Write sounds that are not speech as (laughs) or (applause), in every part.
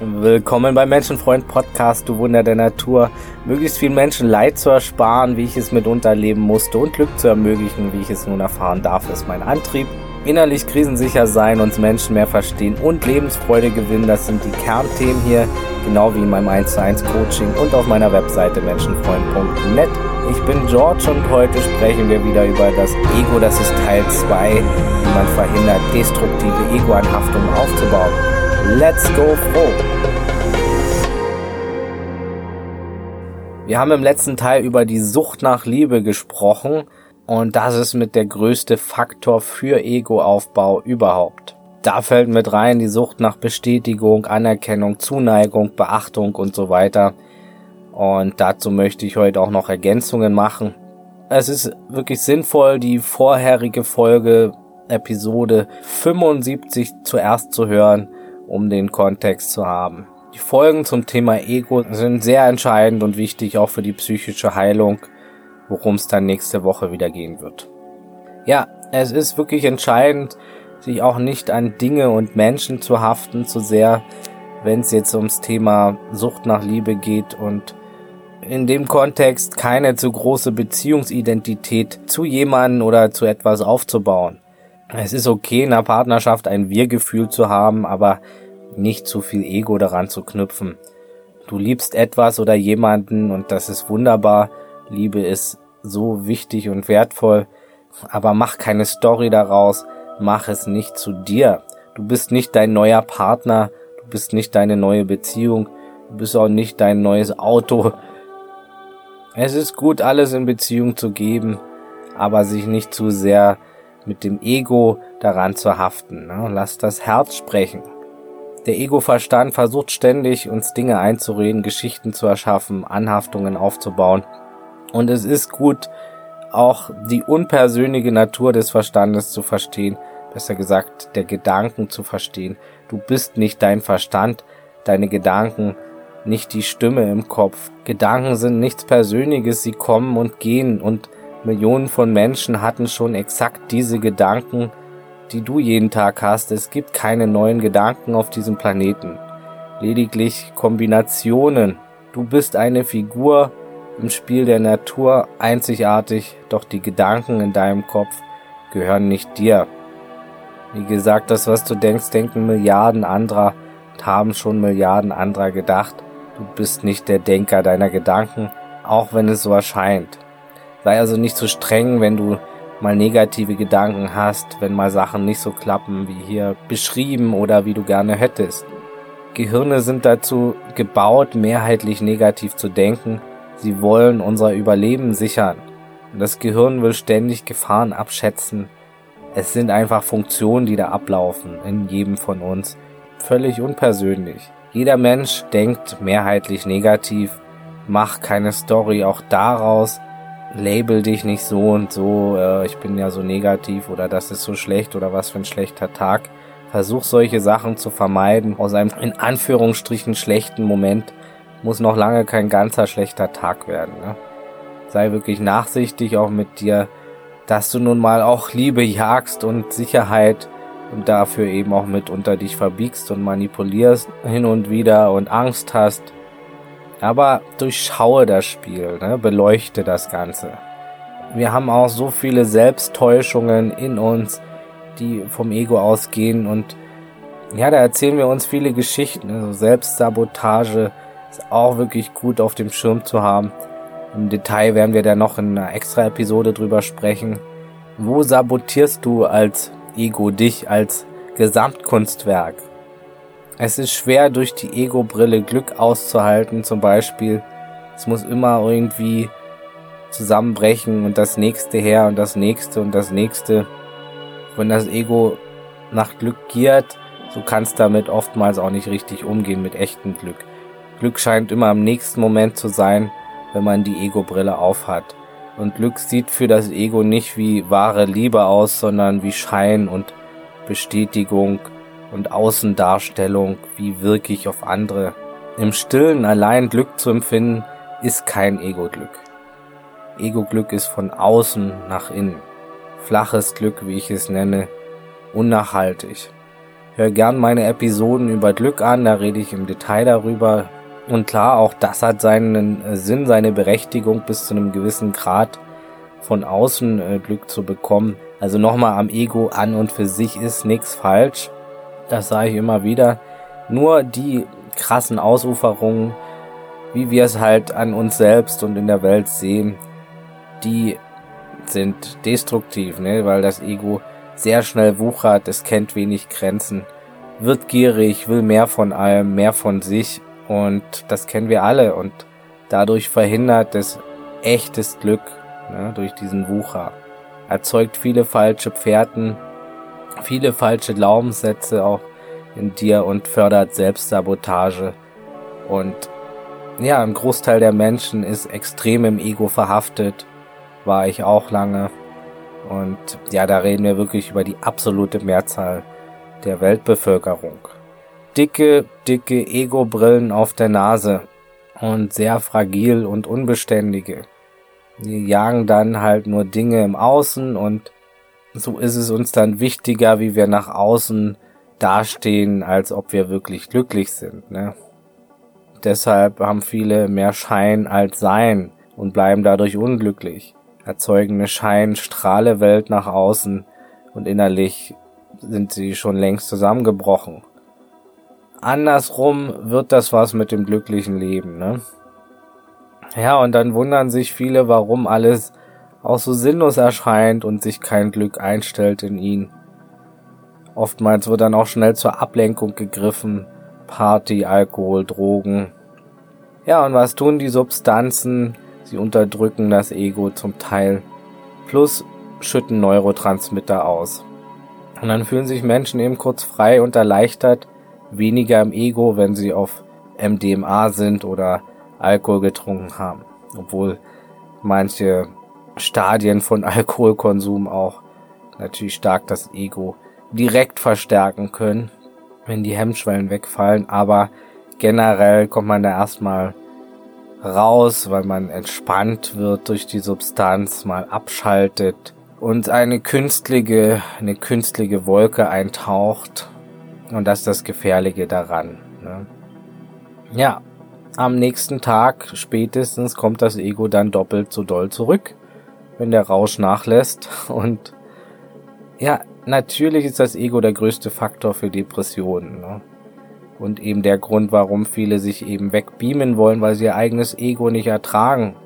Willkommen beim Menschenfreund Podcast, du Wunder der Natur. Möglichst vielen Menschen Leid zu ersparen, wie ich es mitunter leben musste und Glück zu ermöglichen, wie ich es nun erfahren darf, ist mein Antrieb. Innerlich krisensicher sein, uns Menschen mehr verstehen und Lebensfreude gewinnen, das sind die Kernthemen hier, genau wie in meinem 1 zu 1 Coaching und auf meiner Webseite menschenfreund.net. Ich bin George und heute sprechen wir wieder über das Ego, das ist Teil 2, wie man verhindert, destruktive Ego-Anhaftungen aufzubauen. Let's go froh! Wir haben im letzten Teil über die Sucht nach Liebe gesprochen und das ist mit der größte Faktor für Egoaufbau überhaupt. Da fällt mit rein die Sucht nach Bestätigung, Anerkennung, Zuneigung, Beachtung und so weiter. Und dazu möchte ich heute auch noch Ergänzungen machen. Es ist wirklich sinnvoll, die vorherige Folge Episode 75 zuerst zu hören um den Kontext zu haben. Die Folgen zum Thema Ego sind sehr entscheidend und wichtig auch für die psychische Heilung, worum es dann nächste Woche wieder gehen wird. Ja, es ist wirklich entscheidend, sich auch nicht an Dinge und Menschen zu haften, zu sehr, wenn es jetzt ums Thema Sucht nach Liebe geht und in dem Kontext keine zu große Beziehungsidentität zu jemanden oder zu etwas aufzubauen. Es ist okay, in einer Partnerschaft ein Wir-Gefühl zu haben, aber nicht zu viel Ego daran zu knüpfen. Du liebst etwas oder jemanden und das ist wunderbar. Liebe ist so wichtig und wertvoll, aber mach keine Story daraus, mach es nicht zu dir. Du bist nicht dein neuer Partner, du bist nicht deine neue Beziehung, du bist auch nicht dein neues Auto. Es ist gut, alles in Beziehung zu geben, aber sich nicht zu sehr mit dem Ego daran zu haften. Ne? Lass das Herz sprechen. Der Ego-Verstand versucht ständig, uns Dinge einzureden, Geschichten zu erschaffen, Anhaftungen aufzubauen. Und es ist gut, auch die unpersönliche Natur des Verstandes zu verstehen, besser gesagt, der Gedanken zu verstehen. Du bist nicht dein Verstand, deine Gedanken, nicht die Stimme im Kopf. Gedanken sind nichts Persönliches, sie kommen und gehen und Millionen von Menschen hatten schon exakt diese Gedanken, die du jeden Tag hast. Es gibt keine neuen Gedanken auf diesem Planeten. Lediglich Kombinationen. Du bist eine Figur im Spiel der Natur einzigartig, doch die Gedanken in deinem Kopf gehören nicht dir. Wie gesagt, das, was du denkst, denken Milliarden anderer und haben schon Milliarden anderer gedacht. Du bist nicht der Denker deiner Gedanken, auch wenn es so erscheint. Sei also nicht so streng, wenn du mal negative Gedanken hast, wenn mal Sachen nicht so klappen, wie hier beschrieben oder wie du gerne hättest. Gehirne sind dazu gebaut, mehrheitlich negativ zu denken. Sie wollen unser Überleben sichern. Und das Gehirn will ständig Gefahren abschätzen. Es sind einfach Funktionen, die da ablaufen in jedem von uns. Völlig unpersönlich. Jeder Mensch denkt mehrheitlich negativ. Mach keine Story auch daraus, label dich nicht so und so, äh, ich bin ja so negativ oder das ist so schlecht oder was für ein schlechter Tag. Versuch solche Sachen zu vermeiden. Aus einem in Anführungsstrichen schlechten Moment muss noch lange kein ganzer schlechter Tag werden. Ne? Sei wirklich nachsichtig auch mit dir, dass du nun mal auch Liebe jagst und Sicherheit und dafür eben auch mit unter dich verbiegst und manipulierst hin und wieder und Angst hast aber durchschaue das Spiel, ne? beleuchte das Ganze. Wir haben auch so viele Selbsttäuschungen in uns, die vom Ego ausgehen und ja, da erzählen wir uns viele Geschichten. Also Selbstsabotage ist auch wirklich gut auf dem Schirm zu haben. Im Detail werden wir da noch in einer extra Episode drüber sprechen. Wo sabotierst du als Ego dich als Gesamtkunstwerk? Es ist schwer durch die Ego-Brille Glück auszuhalten, zum Beispiel. Es muss immer irgendwie zusammenbrechen und das nächste her und das nächste und das nächste. Wenn das Ego nach Glück giert, so kannst damit oftmals auch nicht richtig umgehen mit echtem Glück. Glück scheint immer im nächsten Moment zu sein, wenn man die Ego-Brille aufhat. Und Glück sieht für das Ego nicht wie wahre Liebe aus, sondern wie Schein und Bestätigung und Außendarstellung, wie wirke ich auf andere. Im Stillen allein Glück zu empfinden, ist kein Ego-Glück. Ego-Glück ist von außen nach innen. Flaches Glück, wie ich es nenne, unnachhaltig. Hör gern meine Episoden über Glück an, da rede ich im Detail darüber. Und klar, auch das hat seinen Sinn, seine Berechtigung bis zu einem gewissen Grad von außen äh, Glück zu bekommen. Also nochmal am Ego an und für sich ist nichts falsch. Das sage ich immer wieder. Nur die krassen Ausuferungen, wie wir es halt an uns selbst und in der Welt sehen, die sind destruktiv, ne? weil das Ego sehr schnell wuchert, es kennt wenig Grenzen, wird gierig, will mehr von allem, mehr von sich und das kennen wir alle und dadurch verhindert es echtes Glück ne? durch diesen Wucher. Erzeugt viele falsche Pferden, viele falsche Glaubenssätze auch in dir und fördert Selbstsabotage. Und ja, ein Großteil der Menschen ist extrem im Ego verhaftet, war ich auch lange. Und ja, da reden wir wirklich über die absolute Mehrzahl der Weltbevölkerung. Dicke, dicke Ego-Brillen auf der Nase und sehr fragil und unbeständige. Die jagen dann halt nur Dinge im Außen und so ist es uns dann wichtiger, wie wir nach außen dastehen, als ob wir wirklich glücklich sind. Ne? Deshalb haben viele mehr Schein als Sein und bleiben dadurch unglücklich, erzeugen eine Schein-Strahle-Welt nach außen und innerlich sind sie schon längst zusammengebrochen. Andersrum wird das was mit dem glücklichen Leben, ne? Ja, und dann wundern sich viele, warum alles auch so sinnlos erscheint und sich kein Glück einstellt in ihn. Oftmals wird dann auch schnell zur Ablenkung gegriffen. Party, Alkohol, Drogen. Ja, und was tun die Substanzen? Sie unterdrücken das Ego zum Teil. Plus schütten Neurotransmitter aus. Und dann fühlen sich Menschen eben kurz frei und erleichtert, weniger im Ego, wenn sie auf MDMA sind oder Alkohol getrunken haben. Obwohl manche Stadien von Alkoholkonsum auch natürlich stark das Ego direkt verstärken können, wenn die Hemmschwellen wegfallen. Aber generell kommt man da erstmal raus, weil man entspannt wird durch die Substanz, mal abschaltet und eine künstliche, eine künstliche Wolke eintaucht. Und das ist das Gefährliche daran. Ne? Ja, am nächsten Tag spätestens kommt das Ego dann doppelt so doll zurück, wenn der Rausch nachlässt. Und ja, natürlich ist das Ego der größte Faktor für Depressionen. Ne? Und eben der Grund, warum viele sich eben wegbeamen wollen, weil sie ihr eigenes Ego nicht ertragen.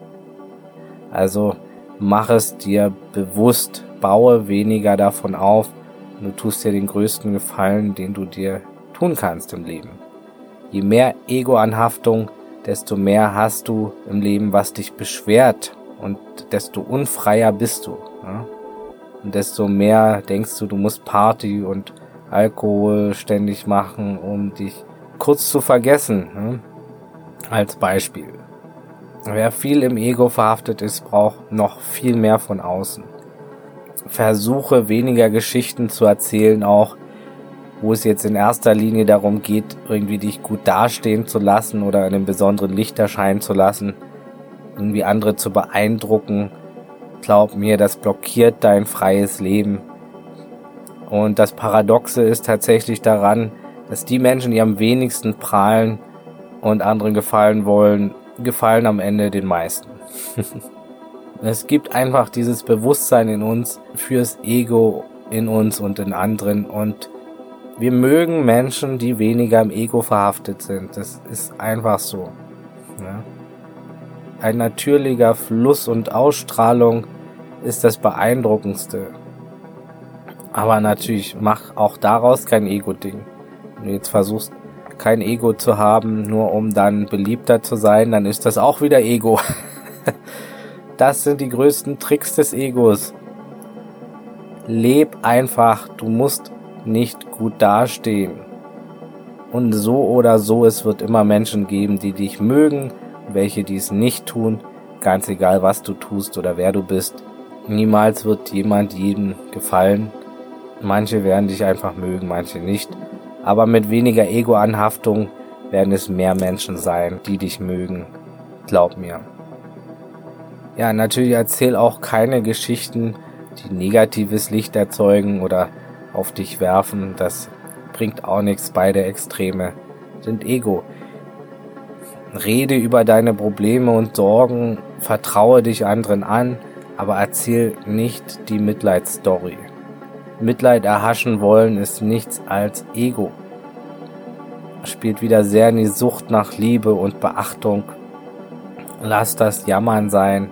Also mach es dir bewusst, baue weniger davon auf. Und du tust dir den größten Gefallen, den du dir tun kannst im Leben. Je mehr Ego-Anhaftung, desto mehr hast du im Leben, was dich beschwert und desto unfreier bist du. Ne? Und desto mehr denkst du, du musst Party und Alkohol ständig machen, um dich kurz zu vergessen. Ne? Als Beispiel. Wer viel im Ego verhaftet ist, braucht noch viel mehr von außen. Versuche weniger Geschichten zu erzählen, auch wo es jetzt in erster Linie darum geht, irgendwie dich gut dastehen zu lassen oder in einem besonderen Licht erscheinen zu lassen, irgendwie andere zu beeindrucken. Glaub mir, das blockiert dein freies Leben. Und das Paradoxe ist tatsächlich daran, dass die Menschen, die am wenigsten prahlen und anderen gefallen wollen, gefallen am Ende den meisten. (laughs) es gibt einfach dieses Bewusstsein in uns fürs Ego in uns und in anderen und wir mögen Menschen, die weniger im Ego verhaftet sind. Das ist einfach so. Ein natürlicher Fluss und Ausstrahlung ist das Beeindruckendste. Aber natürlich mach auch daraus kein Ego-Ding. Wenn du jetzt versuchst, kein Ego zu haben, nur um dann beliebter zu sein, dann ist das auch wieder Ego. (laughs) das sind die größten Tricks des Egos. Leb einfach, du musst nicht gut dastehen. Und so oder so, es wird immer Menschen geben, die dich mögen, welche dies nicht tun, ganz egal was du tust oder wer du bist. Niemals wird jemand jedem gefallen. Manche werden dich einfach mögen, manche nicht. Aber mit weniger Ego-Anhaftung werden es mehr Menschen sein, die dich mögen. Glaub mir. Ja, natürlich erzähl auch keine Geschichten, die negatives Licht erzeugen oder auf dich werfen. Das bringt auch nichts. Beide Extreme sind Ego. Rede über deine Probleme und Sorgen, vertraue dich anderen an, aber erzähl nicht die Mitleidsstory. Mitleid erhaschen wollen ist nichts als Ego. Spielt wieder sehr in die Sucht nach Liebe und Beachtung. Lass das Jammern sein.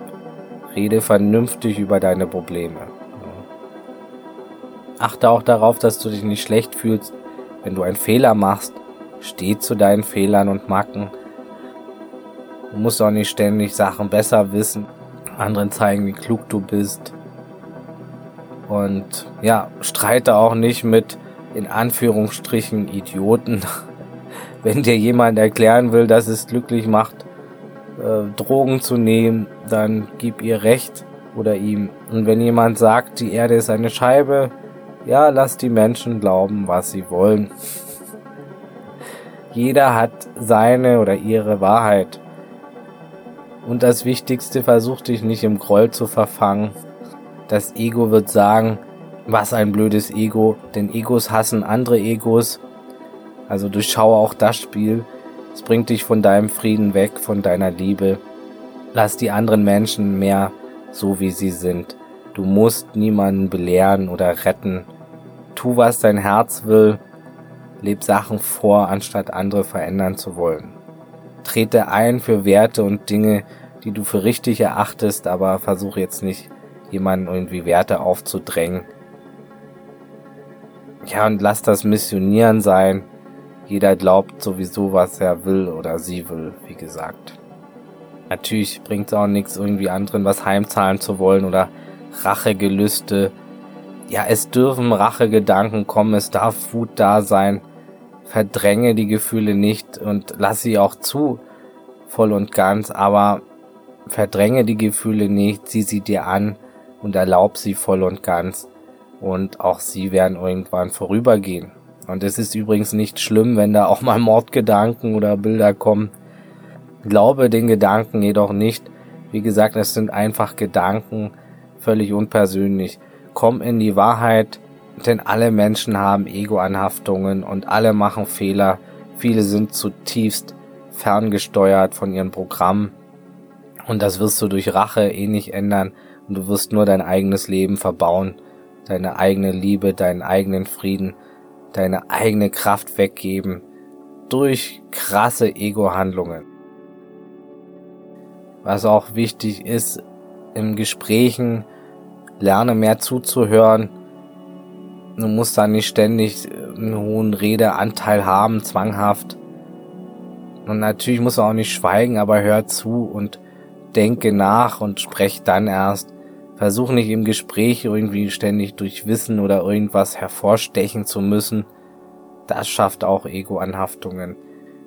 Rede vernünftig über deine Probleme. Achte auch darauf, dass du dich nicht schlecht fühlst, wenn du einen Fehler machst. Steh zu deinen Fehlern und Macken. Du musst auch nicht ständig Sachen besser wissen, anderen zeigen, wie klug du bist. Und ja, streite auch nicht mit in Anführungsstrichen Idioten. (laughs) Wenn dir jemand erklären will, dass es glücklich macht, äh, Drogen zu nehmen, dann gib ihr recht oder ihm. Und wenn jemand sagt, die Erde ist eine Scheibe, ja, lass die Menschen glauben, was sie wollen. (laughs) Jeder hat seine oder ihre Wahrheit. Und das Wichtigste, versuch dich nicht im Groll zu verfangen. Das Ego wird sagen, was ein blödes Ego, denn Egos hassen andere Egos. Also durchschaue auch das Spiel. Es bringt dich von deinem Frieden weg, von deiner Liebe. Lass die anderen Menschen mehr so, wie sie sind. Du musst niemanden belehren oder retten. Tu, was dein Herz will. Leb Sachen vor, anstatt andere verändern zu wollen. Trete ein für Werte und Dinge, die du für richtig erachtest, aber versuche jetzt nicht jemanden irgendwie Werte aufzudrängen. Ja, und lass das Missionieren sein. Jeder glaubt sowieso, was er will oder sie will, wie gesagt. Natürlich bringt es auch nichts, irgendwie anderen was heimzahlen zu wollen oder Rachegelüste. Ja, es dürfen Rachegedanken kommen, es darf Wut da sein. Verdränge die Gefühle nicht und lass sie auch zu, voll und ganz, aber verdränge die Gefühle nicht, sieh sie dir an und erlaub sie voll und ganz. Und auch sie werden irgendwann vorübergehen. Und es ist übrigens nicht schlimm, wenn da auch mal Mordgedanken oder Bilder kommen. Glaube den Gedanken jedoch nicht. Wie gesagt, es sind einfach Gedanken, völlig unpersönlich. Komm in die Wahrheit, denn alle Menschen haben Ego-Anhaftungen und alle machen Fehler. Viele sind zutiefst ferngesteuert von ihren Programmen. Und das wirst du durch Rache eh nicht ändern. Und du wirst nur dein eigenes Leben verbauen, deine eigene Liebe, deinen eigenen Frieden, deine eigene Kraft weggeben durch krasse Ego-Handlungen. Was auch wichtig ist, im Gesprächen lerne mehr zuzuhören. Du musst da nicht ständig einen hohen Redeanteil haben, zwanghaft. Und natürlich musst du auch nicht schweigen, aber hör zu und denke nach und sprech dann erst. Versuch nicht im Gespräch irgendwie ständig durch Wissen oder irgendwas hervorstechen zu müssen. Das schafft auch Ego-Anhaftungen.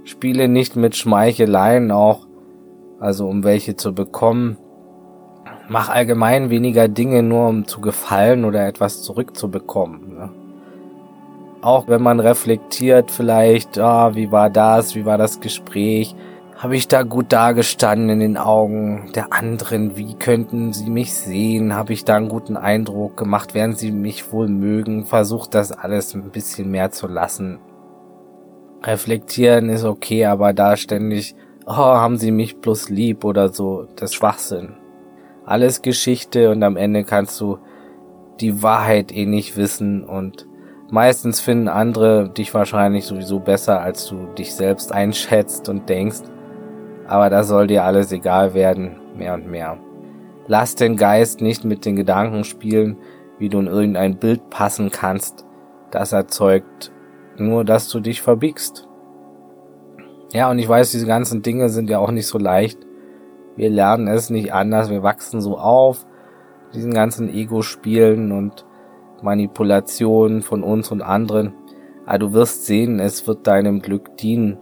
Spiele nicht mit Schmeicheleien auch, also um welche zu bekommen. Mach allgemein weniger Dinge nur um zu gefallen oder etwas zurückzubekommen. Ne? Auch wenn man reflektiert vielleicht, ah, wie war das, wie war das Gespräch, habe ich da gut dagestanden in den Augen der anderen? Wie könnten sie mich sehen? Habe ich da einen guten Eindruck gemacht? Werden sie mich wohl mögen? Versucht das alles ein bisschen mehr zu lassen. Reflektieren ist okay, aber da ständig, oh, haben sie mich bloß lieb oder so, das Schwachsinn. Alles Geschichte und am Ende kannst du die Wahrheit eh nicht wissen und meistens finden andere dich wahrscheinlich sowieso besser, als du dich selbst einschätzt und denkst. Aber das soll dir alles egal werden, mehr und mehr. Lass den Geist nicht mit den Gedanken spielen, wie du in irgendein Bild passen kannst. Das erzeugt nur, dass du dich verbiegst. Ja, und ich weiß, diese ganzen Dinge sind ja auch nicht so leicht. Wir lernen es nicht anders, wir wachsen so auf, diesen ganzen Ego-Spielen und Manipulationen von uns und anderen. Aber du wirst sehen, es wird deinem Glück dienen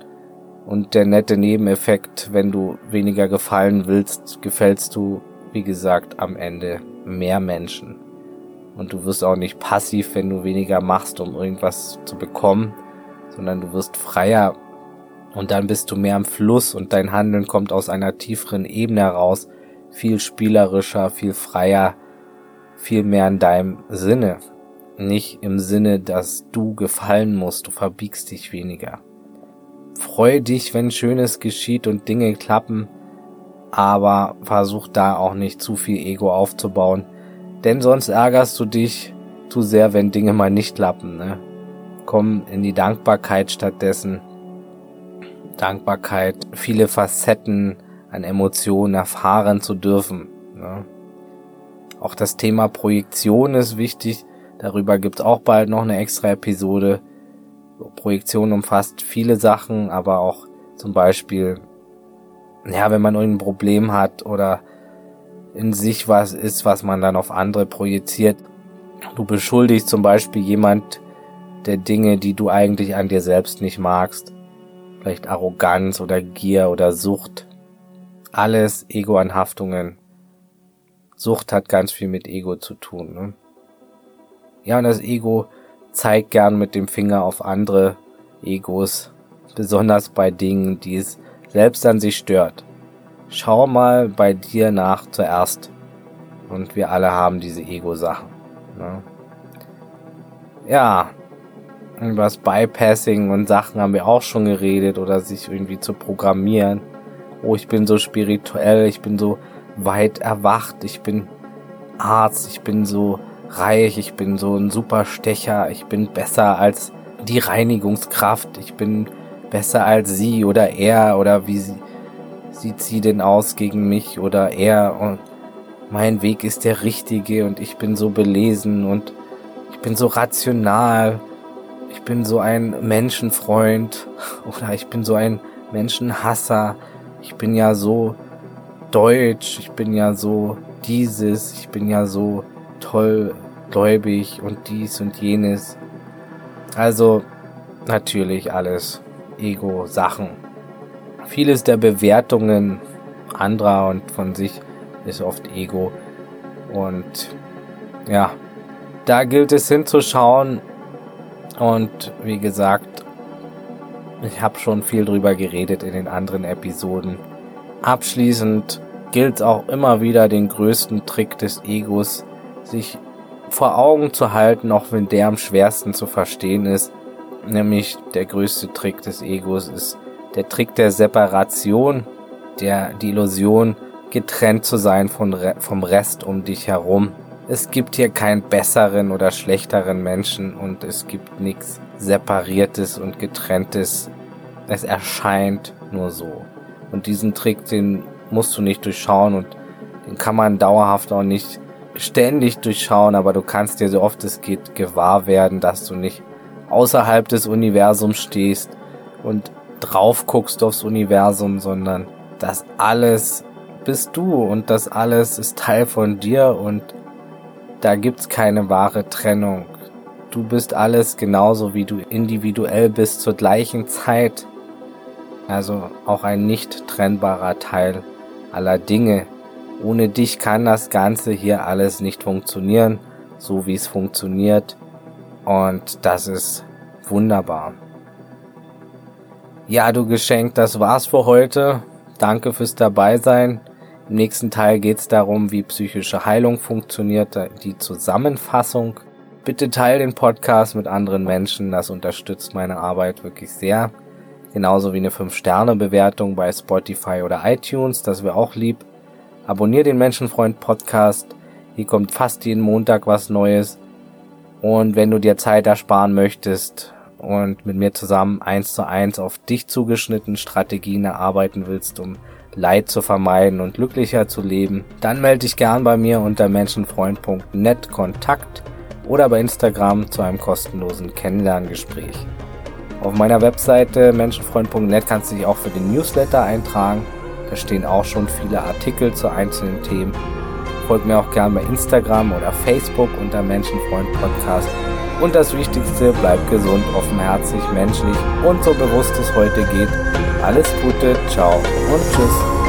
und der nette Nebeneffekt, wenn du weniger gefallen willst, gefällst du, wie gesagt, am Ende mehr Menschen. Und du wirst auch nicht passiv, wenn du weniger machst, um irgendwas zu bekommen, sondern du wirst freier und dann bist du mehr im Fluss und dein Handeln kommt aus einer tieferen Ebene heraus, viel spielerischer, viel freier, viel mehr in deinem Sinne. nicht im Sinne, dass du gefallen musst, du verbiegst dich weniger. Freu dich, wenn Schönes geschieht und Dinge klappen, aber versuch da auch nicht zu viel Ego aufzubauen, denn sonst ärgerst du dich zu sehr, wenn Dinge mal nicht klappen. Ne? Komm in die Dankbarkeit stattdessen. Dankbarkeit, viele Facetten an Emotionen erfahren zu dürfen. Ne? Auch das Thema Projektion ist wichtig. Darüber gibt es auch bald noch eine extra Episode. Projektion umfasst viele Sachen, aber auch zum Beispiel, ja, wenn man irgendein Problem hat oder in sich was ist, was man dann auf andere projiziert. Du beschuldigst zum Beispiel jemand der Dinge, die du eigentlich an dir selbst nicht magst. Vielleicht Arroganz oder Gier oder Sucht. Alles Ego-Anhaftungen. Sucht hat ganz viel mit Ego zu tun. Ne? Ja, und das Ego zeigt gern mit dem Finger auf andere Egos, besonders bei Dingen, die es selbst an sich stört. Schau mal bei dir nach zuerst. Und wir alle haben diese Ego-Sachen. Ne? Ja, über das Bypassing und Sachen haben wir auch schon geredet oder sich irgendwie zu programmieren. Oh, ich bin so spirituell, ich bin so weit erwacht, ich bin Arzt, ich bin so reich, ich bin so ein super Stecher, ich bin besser als die Reinigungskraft, ich bin besser als sie oder er oder wie sie, sieht sie denn aus gegen mich oder er und mein Weg ist der richtige und ich bin so belesen und ich bin so rational, ich bin so ein Menschenfreund (laughs) oder ich bin so ein Menschenhasser, ich bin ja so deutsch, ich bin ja so dieses, ich bin ja so tollgläubig und dies und jenes. Also natürlich alles Ego-Sachen. Vieles der Bewertungen anderer und von sich ist oft Ego. Und ja, da gilt es hinzuschauen. Und wie gesagt, ich habe schon viel drüber geredet in den anderen Episoden. Abschließend gilt auch immer wieder den größten Trick des Egos, sich vor Augen zu halten, auch wenn der am schwersten zu verstehen ist. Nämlich der größte Trick des Egos ist der Trick der Separation, der die Illusion, getrennt zu sein von, vom Rest um dich herum. Es gibt hier keinen besseren oder schlechteren Menschen und es gibt nichts Separiertes und Getrenntes. Es erscheint nur so. Und diesen Trick, den musst du nicht durchschauen und den kann man dauerhaft auch nicht ständig durchschauen, aber du kannst dir so oft es geht gewahr werden, dass du nicht außerhalb des Universums stehst und drauf guckst aufs Universum, sondern das alles bist du und das alles ist Teil von dir und da gibt's keine wahre Trennung. Du bist alles genauso wie du individuell bist zur gleichen Zeit also auch ein nicht trennbarer Teil aller Dinge. Ohne dich kann das Ganze hier alles nicht funktionieren, so wie es funktioniert. Und das ist wunderbar. Ja, du Geschenk, das war's für heute. Danke fürs Dabeisein. Im nächsten Teil geht's darum, wie psychische Heilung funktioniert, die Zusammenfassung. Bitte teile den Podcast mit anderen Menschen, das unterstützt meine Arbeit wirklich sehr. Genauso wie eine 5-Sterne-Bewertung bei Spotify oder iTunes, das wäre auch lieb. Abonnier den Menschenfreund Podcast. Hier kommt fast jeden Montag was Neues. Und wenn du dir Zeit ersparen möchtest und mit mir zusammen eins zu eins auf dich zugeschnitten Strategien erarbeiten willst, um Leid zu vermeiden und glücklicher zu leben, dann melde dich gern bei mir unter menschenfreund.net Kontakt oder bei Instagram zu einem kostenlosen Kennenlerngespräch. Auf meiner Webseite menschenfreund.net kannst du dich auch für den Newsletter eintragen. Da stehen auch schon viele Artikel zu einzelnen Themen. Folgt mir auch gerne bei Instagram oder Facebook unter Menschenfreund Podcast. Und das Wichtigste, bleibt gesund, offenherzig, menschlich und so bewusst es heute geht. Alles Gute, ciao und tschüss.